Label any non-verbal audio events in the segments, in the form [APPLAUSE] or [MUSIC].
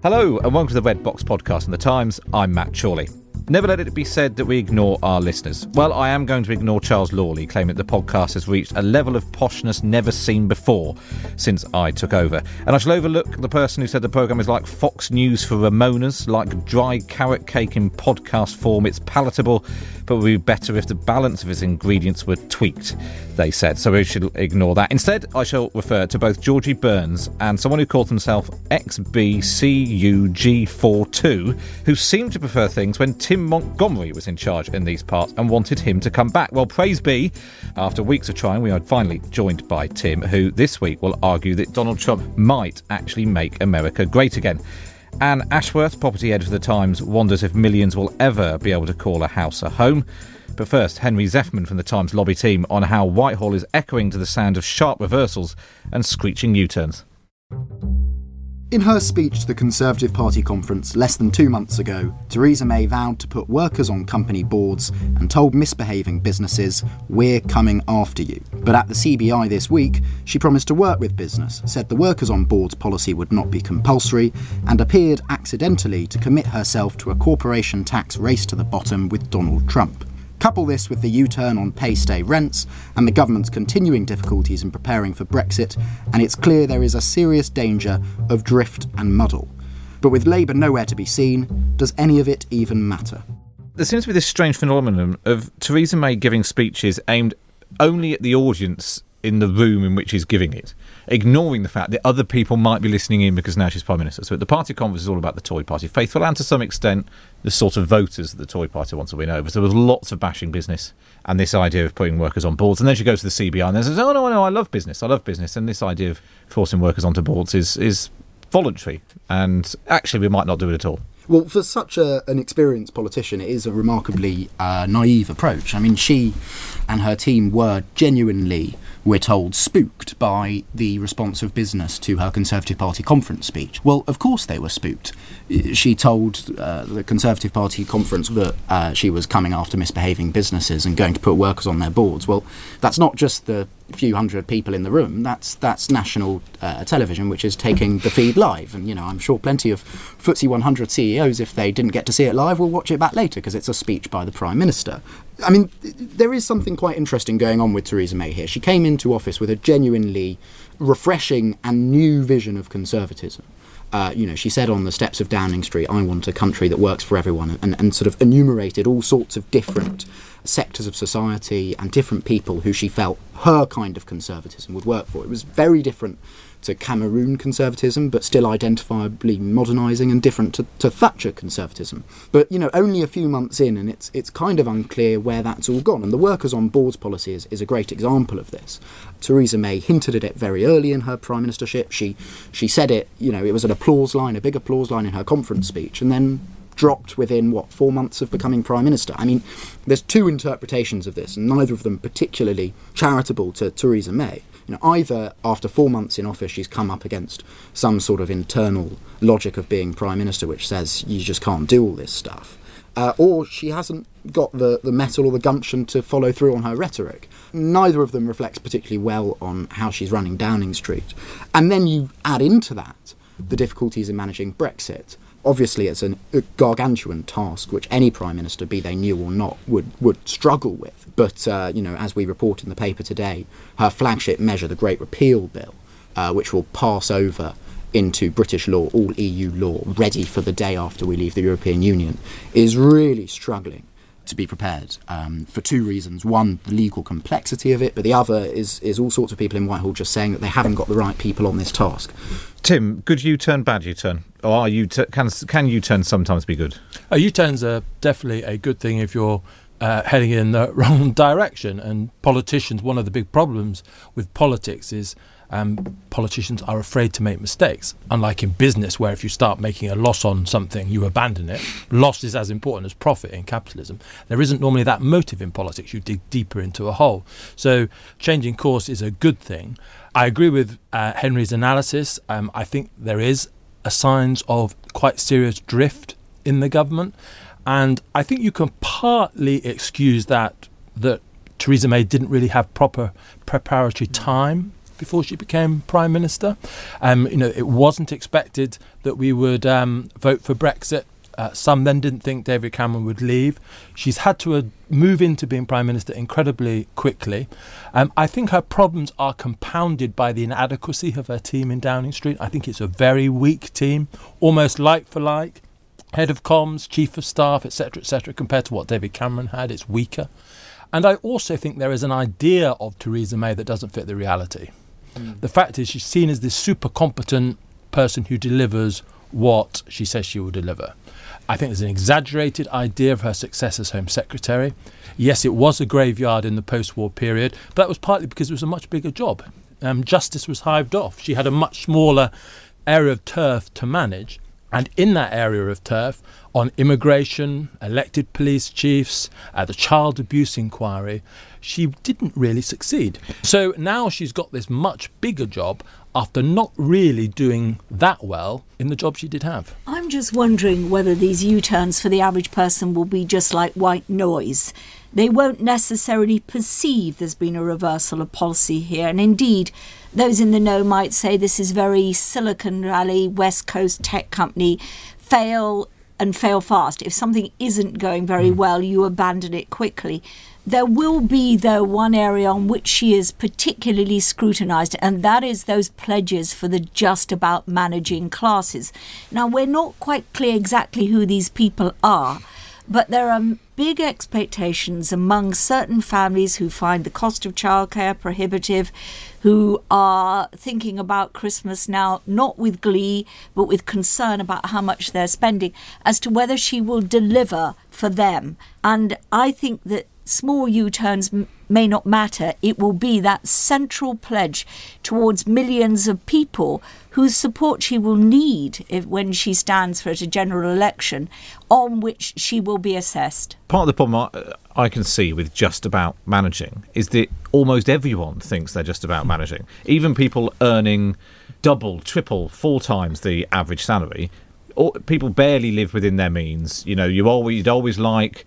Hello, and welcome to the Red Box podcast on the Times. I'm Matt Chorley. Never let it be said that we ignore our listeners. Well, I am going to ignore Charles Lawley, claiming that the podcast has reached a level of poshness never seen before since I took over. And I shall overlook the person who said the programme is like Fox News for Remoaners, like dry carrot cake in podcast form. It's palatable, but would be better if the balance of its ingredients were tweaked, they said. So we should ignore that. Instead, I shall refer to both Georgie Burns and someone who called himself XBCUG42, who seemed to prefer things when Tim Montgomerie was in charge in these parts and wanted him to come back. Well, praise be, after weeks of trying, we are finally joined by Tim, who this week will argue that Donald Trump might actually make America great again. Anne Ashworth, property editor of The Times, wonders if millions will ever be able to call a house a home. But first, Henry Zeffman from The Times lobby team on how Whitehall is echoing to the sound of sharp reversals and screeching U turns. In her speech to the Conservative Party conference less than two months ago, Theresa May vowed to put workers on company boards and told misbehaving businesses, We're coming after you. But at the CBI this week, she promised to work with business, said the workers on boards policy would not be compulsory, and appeared accidentally to commit herself to a corporation tax race to the bottom with Donald Trump. Couple this with the U turn on pay stay rents and the government's continuing difficulties in preparing for Brexit, and it's clear there is a serious danger of drift and muddle. But with Labour nowhere to be seen, does any of it even matter? There seems to be this strange phenomenon of Theresa May giving speeches aimed only at the audience in the room in which she's giving it, ignoring the fact that other people might be listening in because now she's Prime Minister. So the party conference is all about the Tory party faithful and to some extent the sort of voters that the Tory party wants to win over. So there was lots of bashing business and this idea of putting workers on boards. And then she goes to the CBI and then says, oh, no, no, I love business. I love business. And this idea of forcing workers onto boards is, is voluntary. And actually, we might not do it at all. Well, for such a, an experienced politician, it is a remarkably uh, naive approach. I mean, she and her team were genuinely, we're told, spooked by the response of business to her Conservative Party conference speech. Well, of course they were spooked. She told uh, the Conservative Party conference that uh, she was coming after misbehaving businesses and going to put workers on their boards. Well, that's not just the few hundred people in the room. That's that's national uh, television, which is taking the feed live. And you know, I'm sure plenty of FTSE 100 CEOs, if they didn't get to see it live, will watch it back later because it's a speech by the Prime Minister. I mean, there is something quite interesting going on with Theresa May here. She came into office with a genuinely refreshing and new vision of conservatism. Uh, you know, she said on the steps of Downing Street, I want a country that works for everyone, and, and sort of enumerated all sorts of different sectors of society and different people who she felt her kind of conservatism would work for. It was very different to Cameroon conservatism, but still identifiably modernising and different to, to, Thatcher conservatism. But you know, only a few months in, and it's it's kind of unclear where that's all gone. And the workers on boards policy is, is a great example of this. Theresa May hinted at it very early in her prime ministership. She she said it, you know, it was an applause line, a big applause line in her conference speech, and then dropped within what four months of becoming prime minister. I mean, there's two interpretations of this, and neither of them particularly charitable to Theresa May. You know, either after four months in office, she's come up against some sort of internal logic of being prime minister, which says you just can't do all this stuff, uh, or she hasn't got the, the mettle or the gumption to follow through on her rhetoric. Neither of them reflects particularly well on how she's running Downing Street. And then you add into that the difficulties in managing Brexit obviously it's an, a gargantuan task which any prime minister, be they new or not, would would struggle with. But uh, you know, as we report in the paper today, her flagship measure, the Great Repeal Bill, uh, which will pass over into British law, all EU law, ready for the day after we leave the European Union, is really struggling to be prepared um, for two reasons. One, the legal complexity of it, but the other is is all sorts of people in Whitehall just saying that they haven't got the right people on this task. Tim, good U turn, bad U turn, or are you t- can can U turn sometimes be good? A U turns are definitely a good thing if you're uh, heading in the [LAUGHS] wrong direction. And politicians, one of the big problems with politics is um, politicians are afraid to make mistakes. Unlike in business, where if you start making a loss on something, you abandon it. Loss is as important as profit in capitalism. There isn't normally that motive in politics. You dig deeper into a hole. So changing course is a good thing. I agree with uh, Henry's analysis. Um, I think there is a signs of quite serious drift in the government, and I think you can partly excuse that that Theresa May didn't really have proper preparatory time before she became prime minister. Um, you know, it wasn't expected that we would um, vote for Brexit. Uh, some then didn't think David Cameron would leave. She's had to uh, move into being prime minister incredibly quickly. Um, I think her problems are compounded by the inadequacy of her team in Downing Street. I think it's a very weak team, almost like for like. Head of comms, chief of staff, etc., etc., compared to what David Cameron had, it's weaker. And I also think there is an idea of Theresa May that doesn't fit the reality. Mm. The fact is, she's seen as this super competent person who delivers what she says she will deliver. I think there's an exaggerated idea of her success as Home Secretary. Yes, it was a graveyard in the post war period, but that was partly because it was a much bigger job. Um, justice was hived off. She had a much smaller area of turf to manage. And in that area of turf, on immigration, elected police chiefs, uh, the child abuse inquiry, she didn't really succeed. So now she's got this much bigger job after not really doing that well in the job she did have. I'm just wondering whether these U turns for the average person will be just like white noise. They won't necessarily perceive there's been a reversal of policy here, and indeed, those in the know might say this is very Silicon Valley, West Coast tech company, fail and fail fast. If something isn't going very hmm. well, you abandon it quickly. There will be, though, one area on which she is particularly scrutinised, and that is those pledges for the just about managing classes. Now, we're not quite clear exactly who these people are, but there are big expectations among certain families who find the cost of childcare prohibitive, who are thinking about Christmas now not with glee but with concern about how much they're spending as to whether she will deliver for them. And I think that small U turns may not matter. It will be that central pledge towards millions of people whose support she will need if, when she stands for a general election, on which she will be assessed. Part of the problem I, I can see with just about managing is that almost everyone thinks they're just about managing. Even people earning double, triple, four times the average salary. People barely live within their means. You know, you always you'd always like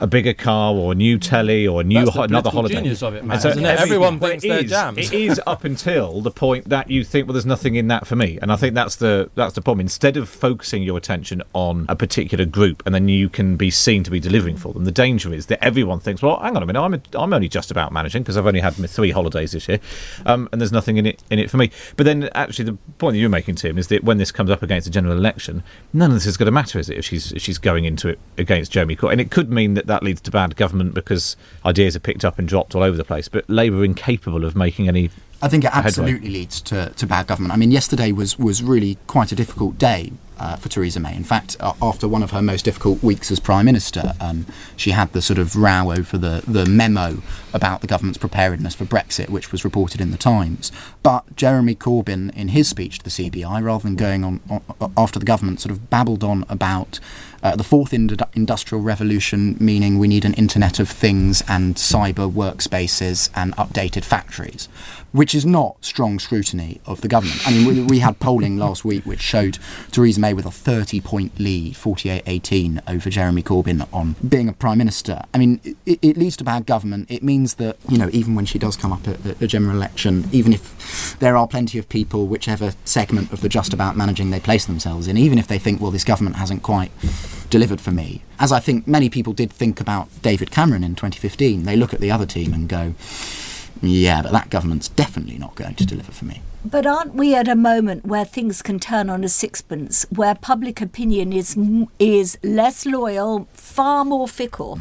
a bigger car or a new telly or a new ho- another holiday. Genius of it, man, so Everyone thinks they're jams. It is up until the point that you think, well, there's nothing in that for me, and I think that's the that's the problem. Instead of focusing your attention on a particular group, and then you can be seen to be delivering for them, the danger is that everyone thinks, well, hang on a minute, I'm a, I'm only just about managing because I've only had three holidays this year, um, and there's nothing in it in it for me. But then actually, the point that you're making, Tim, is that when this comes up against a general election, none of this is going to matter, is it? If she's if she's going into it against Jeremy Corbyn, and it could mean that that leads to bad government because ideas are picked up and dropped all over the place. But Labour incapable of making any. I think it absolutely headway. leads to, to bad government. I mean, yesterday was, was really quite a difficult day uh, for Theresa May. In fact, uh, after one of her most difficult weeks as Prime Minister, um, she had the sort of row over the, the memo about the government's preparedness for Brexit, which was reported in the Times. But Jeremy Corbyn, in his speech to the CBI, rather than going on, on after the government, sort of babbled on about uh, the fourth ind- industrial revolution, meaning we need an Internet of Things and cyber workspaces and updated factories, which is not strong scrutiny of the government. I mean, we, we had polling last week which showed Theresa May with a 30 point lead, 48 18, over Jeremy Corbyn on being a Prime Minister. I mean, it, it leads to bad government. It means that, you know, even when she does come up at the general election, even if there are plenty of people, whichever segment of the just about managing they place themselves in, even if they think, well, this government hasn't quite delivered for me. As I think many people did think about David Cameron in 2015, they look at the other team and go, yeah, but that government's definitely not going to deliver for me. But aren't we at a moment where things can turn on a sixpence, where public opinion is is less loyal, far more fickle,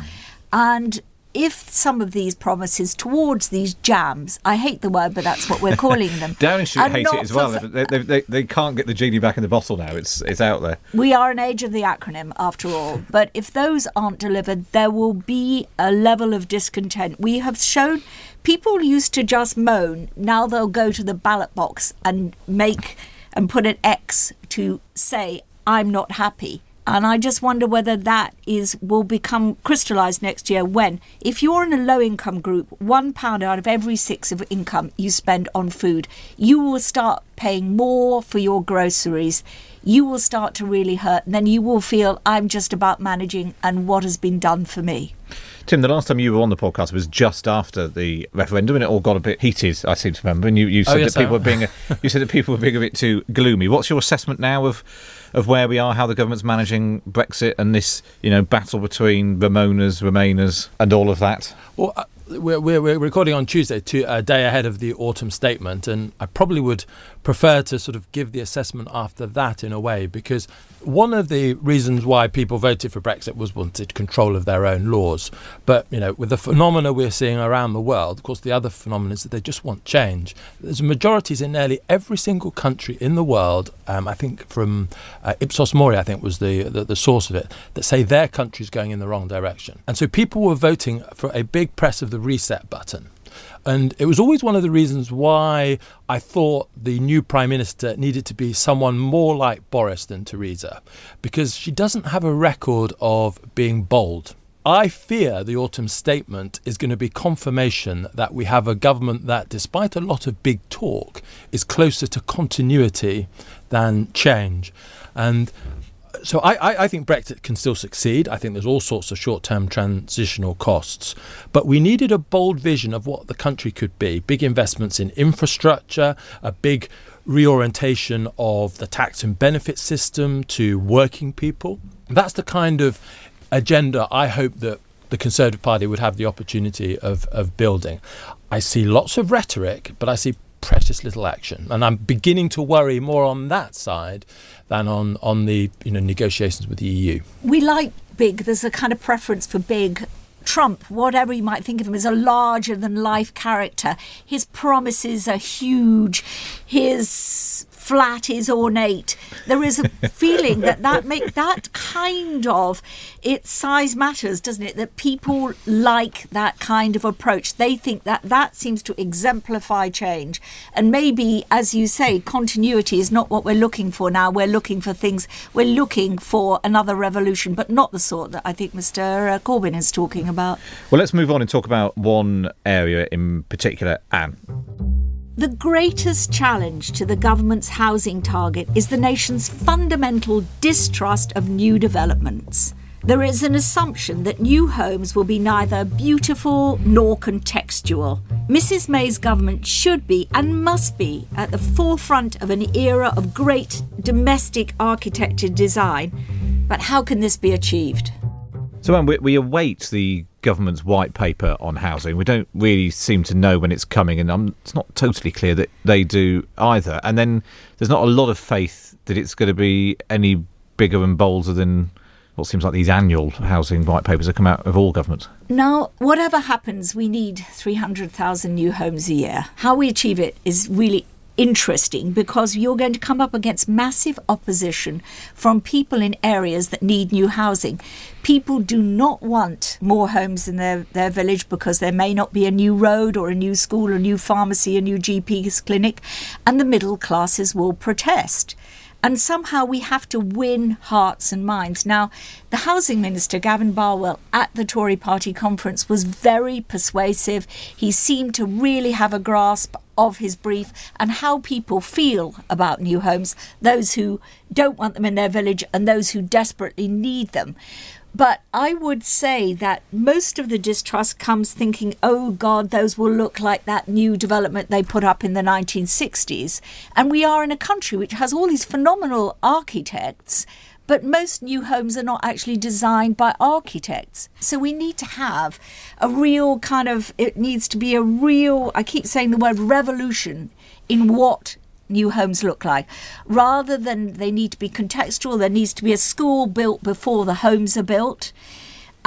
and if some of these promises towards these jams, I hate the word, but that's what we're calling them. [LAUGHS] Downing Street hate it as well. They, they, they, they, can't get the genie back in the bottle now. It's it's out there. We are an age of the acronym, after all. But if those aren't delivered, there will be a level of discontent. We have shown people used to just moan. Now they'll go to the ballot box and make and put an X to say, I'm not happy. And I just wonder whether that is will become crystallized next year when if you're in a low income group, one pound out of every six of income you spend on food, you will start paying more for your groceries. You will start to really hurt. And then you will feel I'm just about managing and what has been done for me. Tim, the last time you were on the podcast was just after the referendum, and it all got a bit heated. I seem to remember, and you, you Oh, said yes, that people were being a, [LAUGHS] you said that people were being a bit too gloomy. What's your assessment now of of where we are, how the government's managing Brexit, and this you know battle between Remoaners, Remainers, and all of that? Well, uh, we're, we're, recording on Tuesday, to a day ahead of the autumn statement, and I probably would prefer to sort of give the assessment after that in a way, because one of the reasons why people voted for Brexit was wanted control of their own laws. But you know, with the phenomena we're seeing around the world, of course, the other phenomenon is that they just want change. There's majorities in nearly every single country in the world. Um, I think from uh, Ipsos Mori, I think was the, the the source of it, that say their country's going in the wrong direction, and so people were voting for a big press of the reset button. And it was always one of the reasons why I thought the new Prime Minister needed to be someone more like Boris than Theresa, because she doesn't have a record of being bold. I fear the autumn statement is going to be confirmation that we have a government that, despite a lot of big talk, is closer to continuity than change. And so I, I, I think Brexit can still succeed. I think there's all sorts of short-term transitional costs, but we needed a bold vision of what the country could be. Big investments in infrastructure, a big reorientation of the tax and benefit system to working people. That's the kind of agenda I hope that the Conservative Party would have the opportunity of, of building. I see lots of rhetoric, but I see precious little action, and I'm beginning to worry more on that side than on on the you know negotiations with the EU. we like big. There's a kind of preference for big. Trump, whatever you might think of him, is a larger than life character. His promises are huge. His flat is ornate. There is a feeling that that make that kind of its size matters, doesn't it? That people like that kind of approach. They think that that seems to exemplify change. And maybe, as you say, continuity is not what we're looking for now. We're looking for things. We're looking for another revolution, but not the sort that I think Mr. uh, Corbyn is talking about. Well, let's move on and talk about one area in particular, Anne. The greatest challenge to the government's housing target is the nation's fundamental distrust of new developments. There is an assumption that new homes will be neither beautiful nor contextual. Mrs. May's government should be and must be at the forefront of an era of great domestic architecture design. But how can this be achieved? So, we, we await the government's white paper on housing. We don't really seem to know when it's coming, and um, it's not totally clear that they do either. And then there's not a lot of faith that it's going to be any bigger and bolder than what seems like these annual housing white papers that come out of all governments. Now, whatever happens, we need 300,000 new homes a year. How we achieve it is really interesting because you're going to come up against massive opposition from people in areas that need new housing. People do not want more homes in their, their village because there may not be a new road or a new school, a new pharmacy, a new GP's clinic, and the middle classes will protest. And somehow we have to win hearts and minds. Now, the Housing Minister, Gavin Barwell, at the Tory party conference was very persuasive. He seemed to really have a grasp of his brief and how people feel about new homes, those who don't want them in their village and those who desperately need them. But I would say that most of the distrust comes thinking, oh God, those will look like that new development they put up in the 1960s. And we are in a country which has all these phenomenal architects, but most new homes are not actually designed by architects. So we need to have a real kind of, it needs to be a real, I keep saying the word revolution in what new homes look like. Rather than they need to be contextual, there needs to be a school built before the homes are built.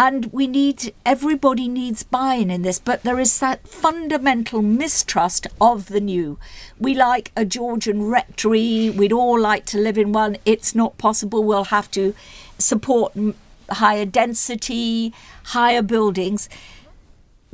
And we need, everybody needs buy in in this, but there is that fundamental mistrust of the new. We like a Georgian rectory, we'd all like to live in one. It's not possible, we'll have to support higher density, higher buildings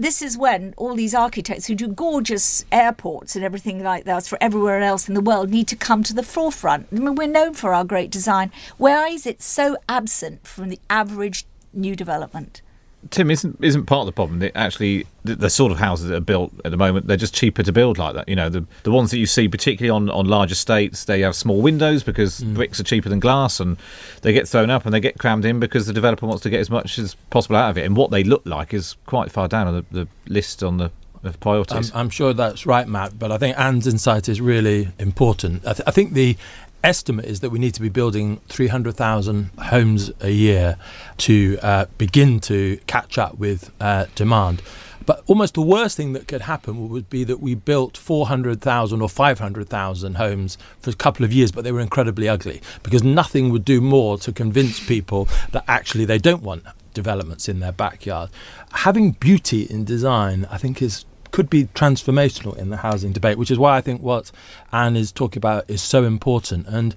this is when all these architects who do gorgeous airports and everything like that for everywhere else in the world need to come to the forefront. I mean, we're known for our great design. Why is it so absent from the average new development? Tim, isn't isn't part of the problem that actually the, the, sort of houses that are built at the moment they're just cheaper to build like that. You know, the the ones that you see particularly on on large estates, they have small windows because mm. bricks are cheaper than glass, and they get thrown up and they get crammed in because the developer wants to get as much as possible out of it. And what they look like is quite far down on the, the list on the of priorities. I'm, I'm, sure that's right, Matt. But I think Anne's insight is really important. I, th- I think the estimate is that we need to be building 300,000 homes a year to uh, begin to catch up with uh, demand. But almost the worst thing that could happen would be that we built 400,000 or 500,000 homes for a couple of years, but they were incredibly ugly because nothing would do more to convince people that actually they don't want developments in their backyard. Having beauty in design, I think, is could be transformational in the housing debate, which is why I think what Anne is talking about is so important. And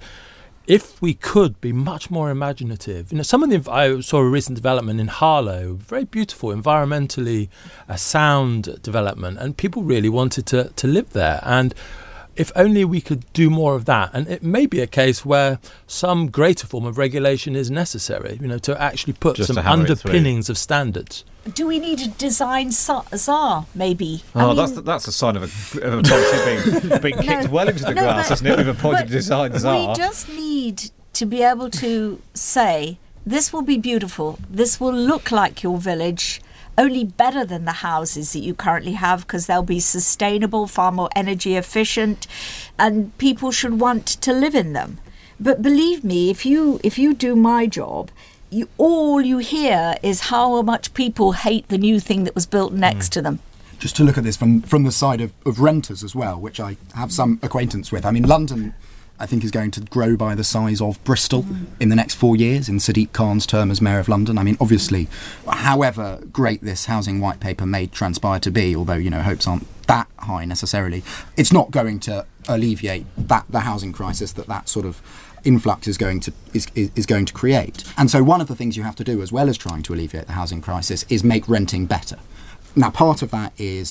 if we could be much more imaginative, you know, some of the I saw a recent development in Harlow, very beautiful, environmentally a sound development, and people really wanted to to live there. And if only we could do more of that. And it may be a case where some greater form of regulation is necessary, you know, to actually put Just some underpinnings of standards. Do we need a design czar, maybe? Oh, I mean, that's that's a sign of a, of a policy being, [LAUGHS] being kicked no, well into the no, grass, but, isn't it? We've appointed a design czar. We just need to be able to say, this will be beautiful, this will look like your village, only better than the houses that you currently have because they'll be sustainable, far more energy efficient, and people should want to live in them. But believe me, if you if you do my job, you, all you hear is how much people hate the new thing that was built next mm. to them. Just to look at this from from the side of, of renters as well, which I have some acquaintance with. I mean, London I think is going to grow by the size of Bristol mm. in the next four years in Sadiq Khan's term as Mayor of London. I mean, obviously, however great this housing white paper may transpire to be, although, you know, hopes aren't that high necessarily, it's not going to alleviate that the housing crisis that that sort of influx is going to is, is, going to create. And so one of the things you have to do as well as trying to alleviate the housing crisis is make renting better. Now part of that is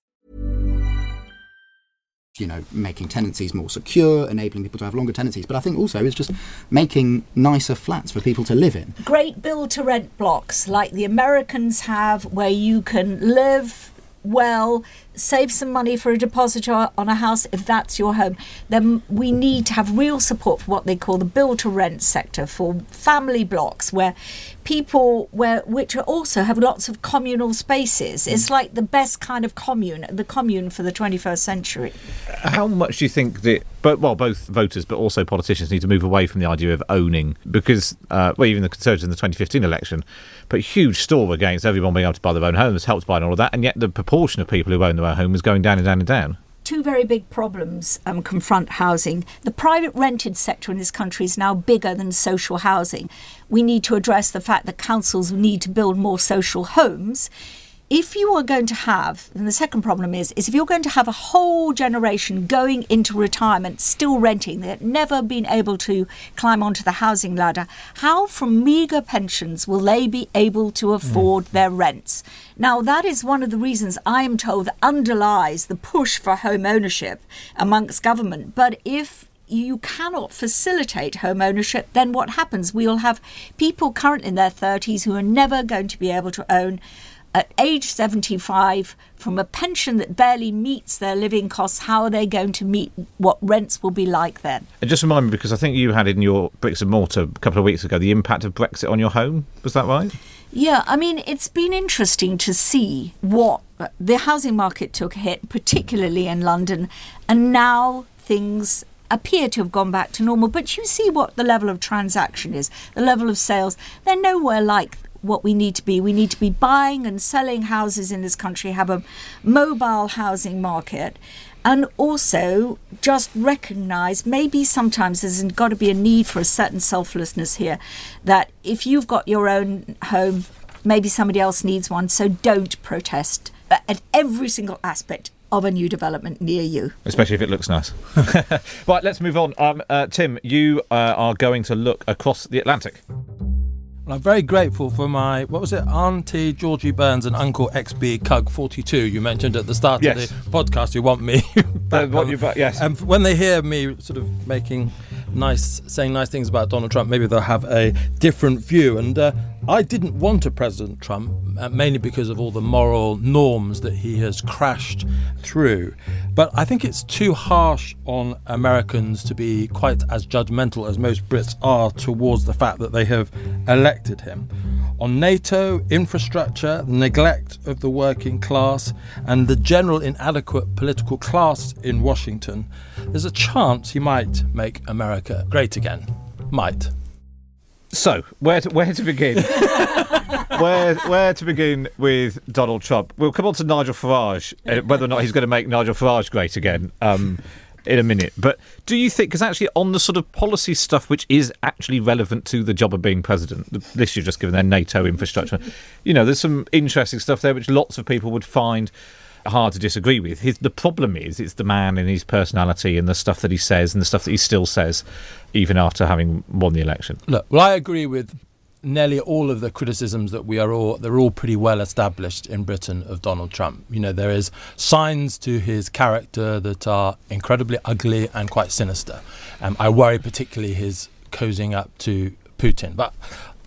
you know, making tenancies more secure, enabling people to have longer tenancies, but I think also it's just making nicer flats for people to live in. Great build to rent blocks like the Americans have, where you can live well, save some money for a deposit on a house if that's your home, then we need to have real support for what they call the build to rent sector for family blocks where people where which also have lots of communal spaces. It's like the best kind of commune, the commune for the 21st century. How much do you think that but well both voters but also politicians need to move away from the idea of owning because uh, well even the conservatives in the 2015 election put huge store against everyone being able to buy their own homes helped by all of that and yet the proportion of people who own their home is going down and down and down two very big problems um, confront housing. The private rented sector in this country is now bigger than social housing. We need to address the fact that councils need to build more social homes if you are going to have, and the second problem is, is if you're going to have a whole generation going into retirement still renting, they've never been able to climb onto the housing ladder, how from meagre pensions will they be able to afford mm. their rents? Now, that is one of the reasons I am told underlies the push for home ownership amongst government. But if you cannot facilitate home ownership, then what happens? We'll have people currently in their 30s who are never going to be able to own at age 75 from a pension that barely meets their living costs, how are they going to meet what rents will be like then? And just remind me, because I think you had in your bricks and mortar a couple of weeks ago the impact of Brexit on your home. Was that right? Yeah, I mean, it's been interesting to see what the housing market took a hit, particularly in London, and now things appear to have gone back to normal. But you see what the level of transaction is, the level of sales. They're nowhere like what we need to be. We need to be buying and selling houses in this country, have a mobile housing market, and also just recognize maybe sometimes there's got to be a need for a certain selflessness here that if you've got your own home, maybe somebody else needs one, so don't protest at every single aspect of a new development near you. Especially if it looks nice. [LAUGHS] right, let's move on. Um, uh, Tim, you uh, are going to look across the Atlantic. I'm very grateful for my, what was it, Auntie Georgie Burns and Uncle XB Cug 42 you mentioned at the start yes. of the podcast. You want me [LAUGHS] back. want you back, yes. And when they hear me sort of making nice, saying nice things about Donald Trump, maybe they'll have a different view. And uh, I didn't want a President Trump, uh, mainly because of all the moral norms that he has crashed through. But I think it's too harsh on Americans to be quite as judgmental as most Brits are towards the fact that they have elected him. On NATO, infrastructure, neglect of the working class, and the general inadequate political class in Washington, there's a chance he might make America great again. Might. So, where to, where to begin? [LAUGHS] where where to begin with Donald Trump? We'll come on to Nigel Farage, uh, whether or not he's going to make Nigel Farage great again. Um, in a minute, but do you think, because actually on the sort of policy stuff which is actually relevant to the job of being president, the list you've just given there, NATO infrastructure, you know, there's some interesting stuff there which lots of people would find hard to disagree with. His, the problem is, it's the man and his personality and the stuff that he says and the stuff that he still says, even after having won the election. Look, well, I agree with nearly all of the criticisms that we are all they're all pretty well established in Britain of Donald Trump. You know, there is signs to his character that are incredibly ugly and quite sinister. Um, I worry particularly his cozying up to Putin, but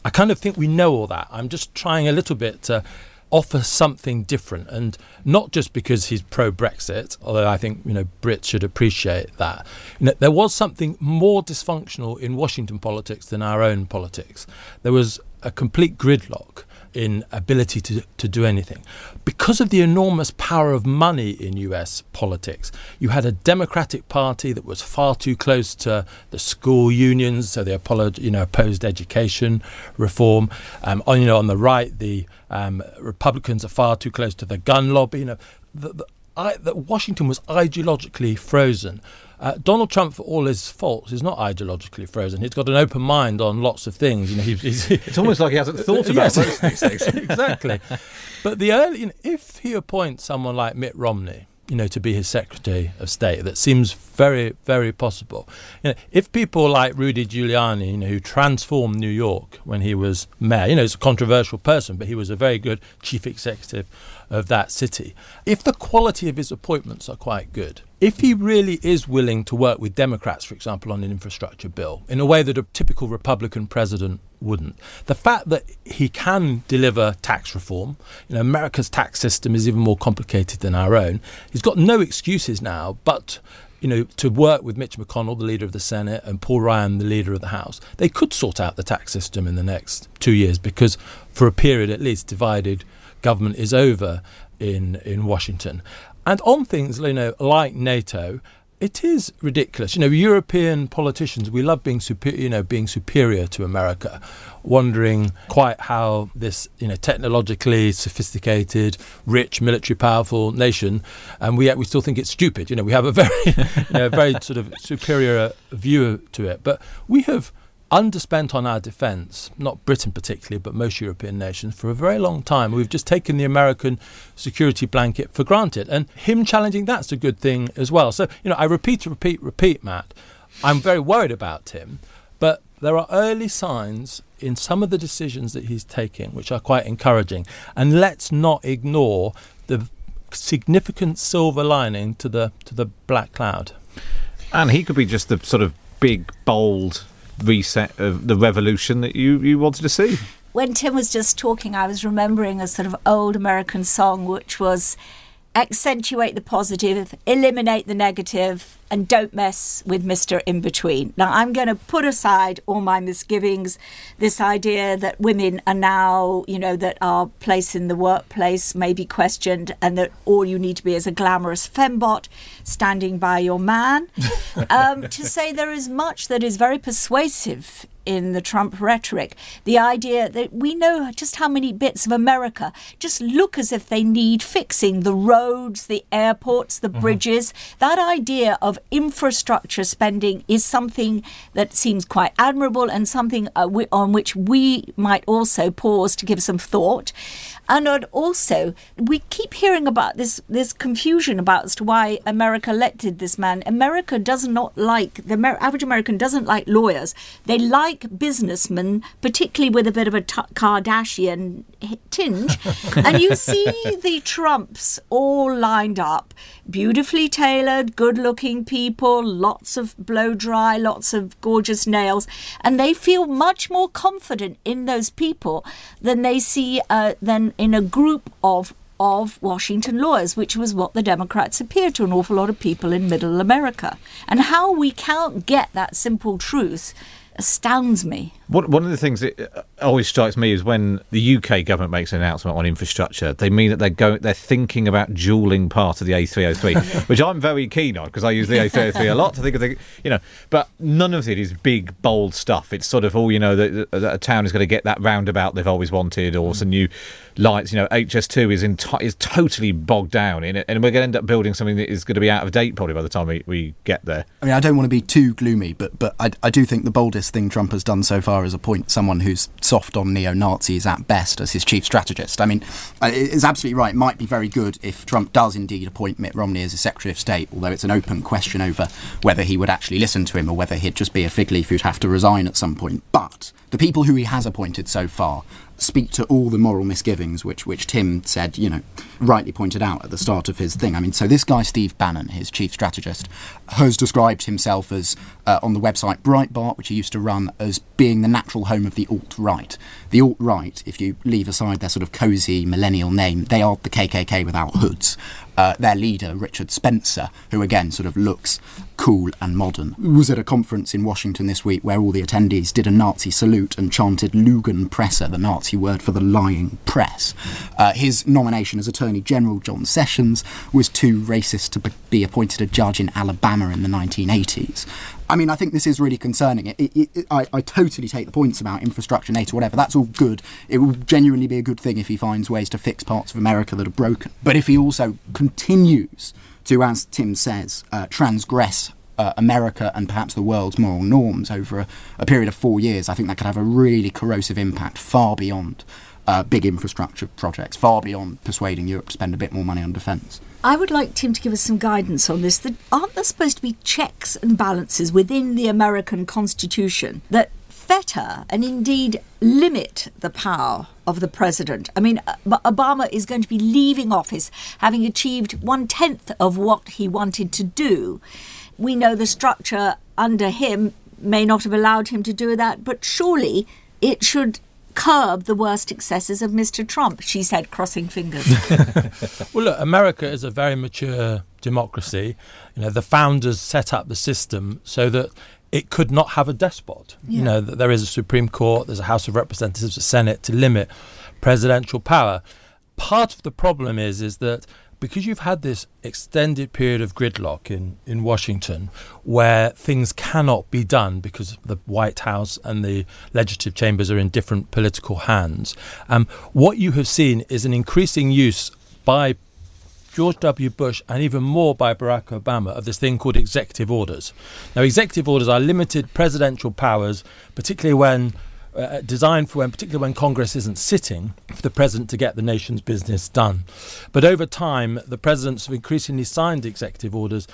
I kind of think we know all that. I'm just trying a little bit to offer something different, and not just because he's pro Brexit, although I think you know Brits should appreciate that. You know, there was something more dysfunctional in Washington politics than our own politics. There was a complete gridlock in ability to, to do anything. Because of the enormous power of money in US politics, you had a Democratic Party that was far too close to the school unions, so they apolog- you know, opposed education reform. Um, on, you know, on the right, the um, Republicans are far too close to the gun lobby. You know, the, the, I, Washington was ideologically frozen. Uh, Donald Trump, for all his faults, is not ideologically frozen. He's got an open mind on lots of things. You know, he's, he's [LAUGHS] it's almost like he hasn't thought [LAUGHS] about yes, these things. [LAUGHS] exactly. But the early, you know, if he appoints someone like Mitt Romney, you know, to be his Secretary of State, that seems very, very possible. You know, if people like Rudy Giuliani, you know, who transformed New York when he was mayor, you know, he's a controversial person, but he was a very good chief executive of that city. If the quality of his appointments are quite good, if he really is willing to work with Democrats, for example, on an infrastructure bill, in a way that a typical Republican president wouldn't, the fact that he can deliver tax reform, you know, America's tax system is even more complicated than our own. He's got no excuses now, but you know, to work with Mitch McConnell, the leader of the Senate, and Paul Ryan, the leader of the House, they could sort out the tax system in the next two years because, for a period at least, divided government is over in in Washington. And on things, you know, like NATO, it is ridiculous. You know, European politicians, we love being superior, you know, being superior to America, wondering quite how this, you know, technologically sophisticated, rich, military powerful nation, and we we still think it's stupid. You know, we have a very, [LAUGHS] you know, very sort of superior view to it. But we have underspent on our defence, not Britain particularly, but most European nations, for a very long time. We've just taken the American security blanket for granted. And him challenging that's a good thing as well. So, you know, I repeat, repeat, repeat, Matt. I'm very worried about him, but there are early signs in some of the decisions that he's taking which are quite encouraging. And let's not ignore the significant silver lining to the to the black cloud. And he could be just the sort of big, bold reset of the revolution that you, you wanted to see. when Tim was just talking, I was remembering a sort of old American song, which was accentuate the positive, eliminate the negative, and don't mess with Mr. In Between. Now, I'm going to put aside all my misgivings, this idea that women are now, you know, that our place in the workplace may be questioned and that all you need to be is a glamorous fembot standing by your man. [LAUGHS] um, to say there is much that is very persuasive in the Trump rhetoric. The idea that we know just how many bits of America just look as if they need fixing the roads, the airports, the mm-hmm. bridges. That idea of infrastructure spending is something that seems quite admirable and something uh, we, on which we might also pause to give some thought. And also, we keep hearing about this this confusion about as to why America elected this man. America does not like the Amer- average American doesn't like lawyers. They like businessmen, particularly with a bit of a t- Kardashian tinge. [LAUGHS] and you see the Trumps all lined up, beautifully tailored, people, lots of blow dry, lots of gorgeous nails, and they feel much more confident in those people than they see uh, than in a group of of Washington lawyers, which was what the Democrats appeared to an awful lot of people in middle America. And how we can't get that simple truth astounds me. One, one of the things that uh, always strikes me is when the UK government makes an announcement on infrastructure, they mean that they're going, they're thinking about dualling part of the A303, [LAUGHS] which I'm very keen on because I use the A303 a lot to think of the, you know, but none of it is big, bold stuff. It's sort of all, you know, that, that a town is going to get that roundabout they've always wanted or some new lights. You know, HS2 is in is totally bogged down in it, and we're going to end up building something that is going to be out of date probably by the time we, we get there. I mean, I don't want to be too gloomy, but but I, I do think the boldest thing Trump has done so far is appoint someone who's soft on neo Nazis at best as his chief strategist. I mean, uh, it's absolutely right. It might be very good if Trump does indeed appoint Mitt Romney as his Secretary of State, although it's an open question over whether he would actually listen to him or whether he'd just be a fig leaf who'd have to resign at some point. But the people who he has appointed so far speak to all the moral misgivings which which Tim said, you know, rightly pointed out at the start of his thing. I mean, so this guy Steve Bannon, his chief strategist, has described himself as uh, on the website Breitbart, which he used to run, as being the natural home of the alt right. The alt right, if you leave aside their sort of cosy millennial name, they are the KKK without hoods. Uh, their leader, Richard Spencer, who again sort of looks cool and modern, was at a conference in Washington this week where all the attendees did a Nazi salute and chanted Lügenpresse, the Nazi word for the lying press. Uh, his nomination as Attorney General, John Sessions, was too racist to be appointed a judge in Alabama in the 1980s. I mean, I think this is really concerning. It, it, it, I, I, totally take the points about infrastructure, NATO, whatever. That's all good. It will genuinely be a good thing if he finds ways to fix parts of America that are broken. But if he also continues to, as Tim says, uh, transgress uh, America and perhaps the world's moral norms over a, a, period of four years, I think that could have a really corrosive impact far beyond uh, big infrastructure projects, far beyond persuading Europe to spend a bit more money on defence. I would like Tim to give us some guidance on this. That aren't there supposed to be checks and balances within the American Constitution that fetter and indeed limit the power of the president. I mean, uh, Obama is going to be leaving office having achieved one tenth of what he wanted to do. We know the structure under him may not have allowed him to do that, but surely it should curb the worst excesses of Mr. Trump, she said, crossing fingers. [LAUGHS] well, look, America is a very mature democracy. You know, the founders set up the system so that it could not have a despot. Yeah. You know, that there is a Supreme Court, there's a House of Representatives, a Senate to limit presidential power. Part of the problem is is that because you've had this extended period of gridlock in, in Washington where things cannot be done because the White House and the legislative chambers are in different political hands, um, what you have seen is an increasing use by George W. Bush and even more by Barack Obama of this thing called executive orders. Now, executive orders are limited presidential powers, particularly when uh, designed for when, particularly when Congress isn't sitting, for the president to get the nation's business done. But over time, the presidents have increasingly signed executive orders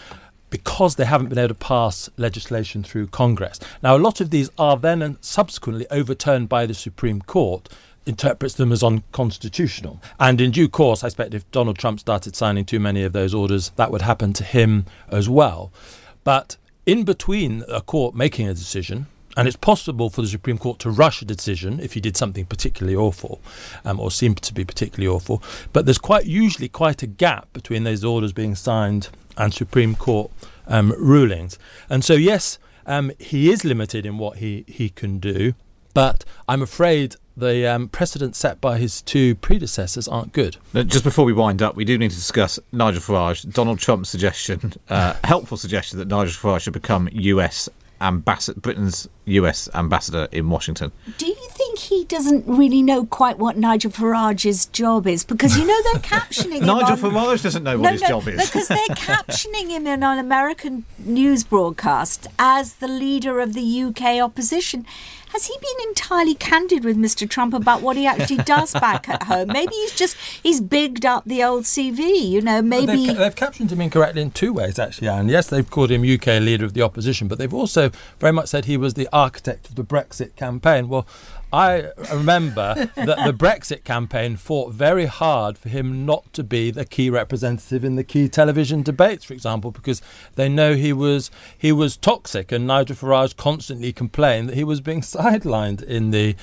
because they haven't been able to pass legislation through Congress. Now, a lot of these are then and subsequently overturned by the Supreme Court. Interprets them as unconstitutional. And in due course, I expect if Donald Trump started signing too many of those orders, that would happen to him as well. But in between a court making a decision And it's possible for the Supreme Court to rush a decision if he did something particularly awful um, or seemed to be particularly awful. But there's quite usually quite a gap between those orders being signed and Supreme Court um, rulings. And so, yes, um, he is limited in what he, he can do. But I'm afraid the um, precedent set by his two predecessors aren't good. Just before we wind up, we do need to discuss Nigel Farage, Donald Trump's suggestion, [LAUGHS] uh, helpful suggestion that Nigel Farage should become US ambassador, Britain's US ambassador in Washington. Do you think he doesn't really know quite what Nigel Farage's job is? Because you know they're [LAUGHS] captioning him. Nigel Farage doesn't know what no, his no, job is. because they're [LAUGHS] captioning him in an American news broadcast as the leader of the UK opposition. Has he been entirely candid with Mr. Trump about what he actually does back at home? Maybe he's just he's bigged up the old CV. You know, maybe they've, they've, captioned him incorrectly in two ways, actually. And yes, they've called him UK leader of the opposition, but they've also very much said he was the architect of the Brexit campaign. Well, I remember that the Brexit campaign fought very hard for him not to be the key representative in the key television debates, for example, because they know he was he was toxic, and Nigel Farage constantly complained that he was being [LAUGHS] sidelined in the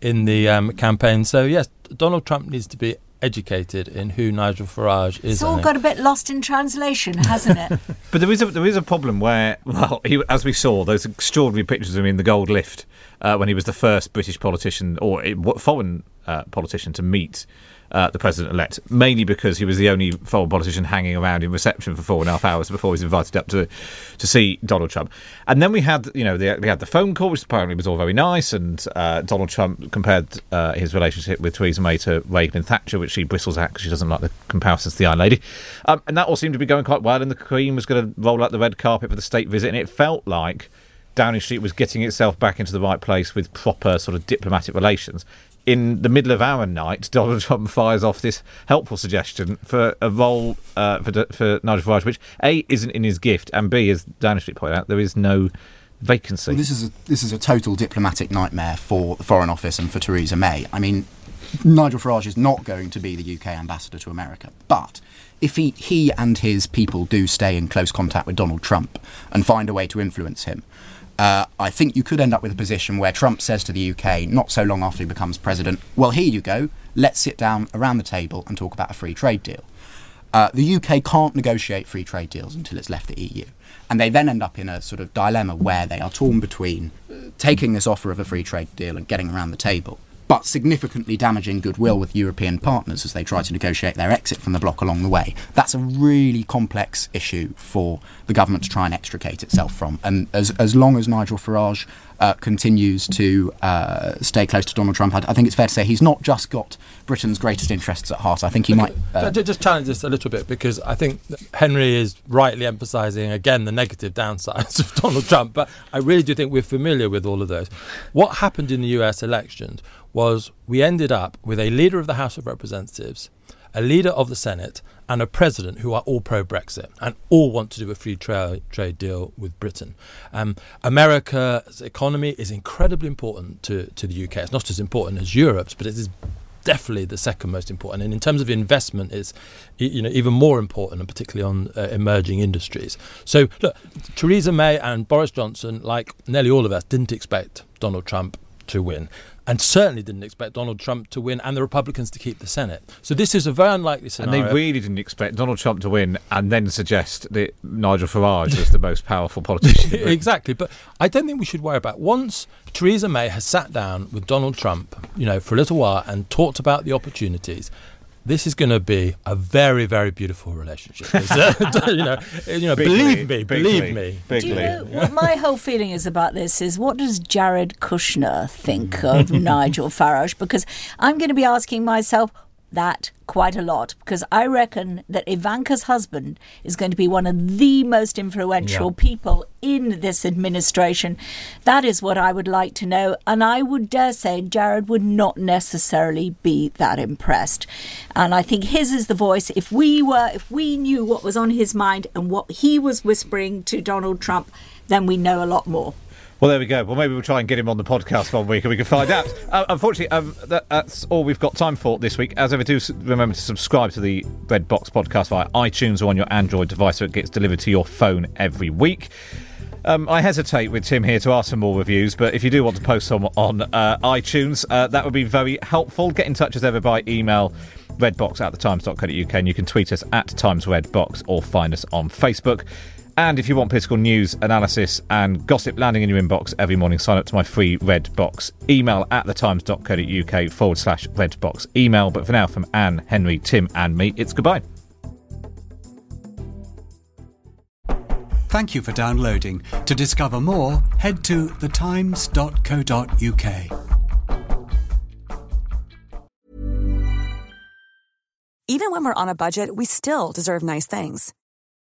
in the um, campaign. So yes, Donald Trump needs to be educated in who Nigel Farage is. It's all got a bit lost in translation, hasn't it? [LAUGHS] but there is a there is a problem where, well, he, as we saw, those extraordinary pictures of him in the gold lift uh, when he was the first British politician or foreign uh, politician to meet uh, the president elect, mainly because he was the only foreign politician hanging around in reception for four and a half hours before he was invited up to to see Donald Trump. And then we had, you know, the, we had the phone call, which apparently was all very nice. And uh, Donald Trump compared uh, his relationship with Theresa May to Reagan Thatcher, which she bristles at because she doesn't like the comparisons to the Iron Lady. Um, and that all seemed to be going quite well. And the Queen was going to roll out the red carpet for the state visit, and it felt like. Downing Street was getting itself back into the right place with proper sort of diplomatic relations in the middle of our night, Donald Trump fires off this helpful suggestion for a role uh, for, for Nigel Farage, which A isn't in his gift, and B, as Downing Street pointed out, there is no vacancy. Well, this is a, this is a total diplomatic nightmare for the Foreign Office and for Theresa May. I mean, Nigel Farage is not going to be the UK ambassador to America, but if he, he and his people do stay in close contact with Donald Trump and find a way to influence him, uh, I think you could end up with a position where Trump says to the UK, not so long after he becomes president, well, here you go, let's sit down around the table and talk about a free trade deal. Uh, the UK can't negotiate free trade deals until it's left the EU. And they then end up in a sort of dilemma where they are torn between taking this offer of a free trade deal and getting around the table but significantly damaging goodwill with European partners as they try to negotiate their exit from the bloc along the way. That's a really complex issue for the government to try and extricate itself from. And as, as long as Nigel Farage uh, continues to uh, stay close to Donald Trump, I, I, think it's fair to say he's not just got Britain's greatest interests at heart. I think he might. Uh, just challenge this a little bit because I think Henry is rightly emphasising again the negative downsides [LAUGHS] of Donald Trump, but I really do think we're familiar with all of those. What happened in the US elections was we ended up with a leader of the House of Representatives, a leader of the Senate, and a president who are all pro Brexit and all want to do a free tra- trade deal with Britain. Um, America's economy is incredibly important to, to the UK. It's not as important as Europe's, but it is definitely the second most important. And in terms of investment, it's you know even more important, and particularly on uh, emerging industries. So look, Theresa May and Boris Johnson, like nearly all of us, didn't expect Donald Trump to win and certainly didn't expect Donald Trump to win and the Republicans to keep the Senate. So this is a very unlikely scenario. And they really didn't expect Donald Trump to win and then suggest that Nigel Farage was the most powerful politician. [LAUGHS] exactly. But I don't think we should worry about it. once Theresa May has sat down with Donald Trump, you know, for a little while and talked about the opportunities this is going to be a very, very beautiful relationship. Uh, [LAUGHS] you know, you know believe me, believe me. Do you know what my whole feeling is about this is what does Jared Kushner think of [LAUGHS] Nigel Farage? Because I'm going to be asking myself, that quite a lot because I reckon that Ivanka's husband is going to be one of the most influential yeah. people in this administration. That is what I would like to know. And I would dare say Jared would not necessarily be that impressed. And I think his is the voice. If we were, if we knew what was on his mind and what he was whispering to Donald Trump, then we know a lot more. Well, there we go. Well, maybe we'll try and get him on the podcast one week and we can find out. Uh, unfortunately, um, that, that's all we've got time for this week. As ever, do remember to subscribe to the Red Box podcast via iTunes or on your Android device so it gets delivered to your phone every week. Um, I hesitate with Tim here to ask for more reviews, but if you do want to post some on uh, iTunes, uh, that would be very helpful. Get in touch as ever by email, redbox at thetimes.co.uk, and you can tweet us at timesredbox or find us on Facebook. And if you want political news, analysis, and gossip landing in your inbox every morning, sign up to my free Red Box email at thetimes.co.uk forward slash Red Box email. But for now, from Anne, Henry, Tim, and me, it's goodbye. Thank you for downloading. To discover more, head to thetimes.co.uk. Even when we're on a budget, we still deserve nice things.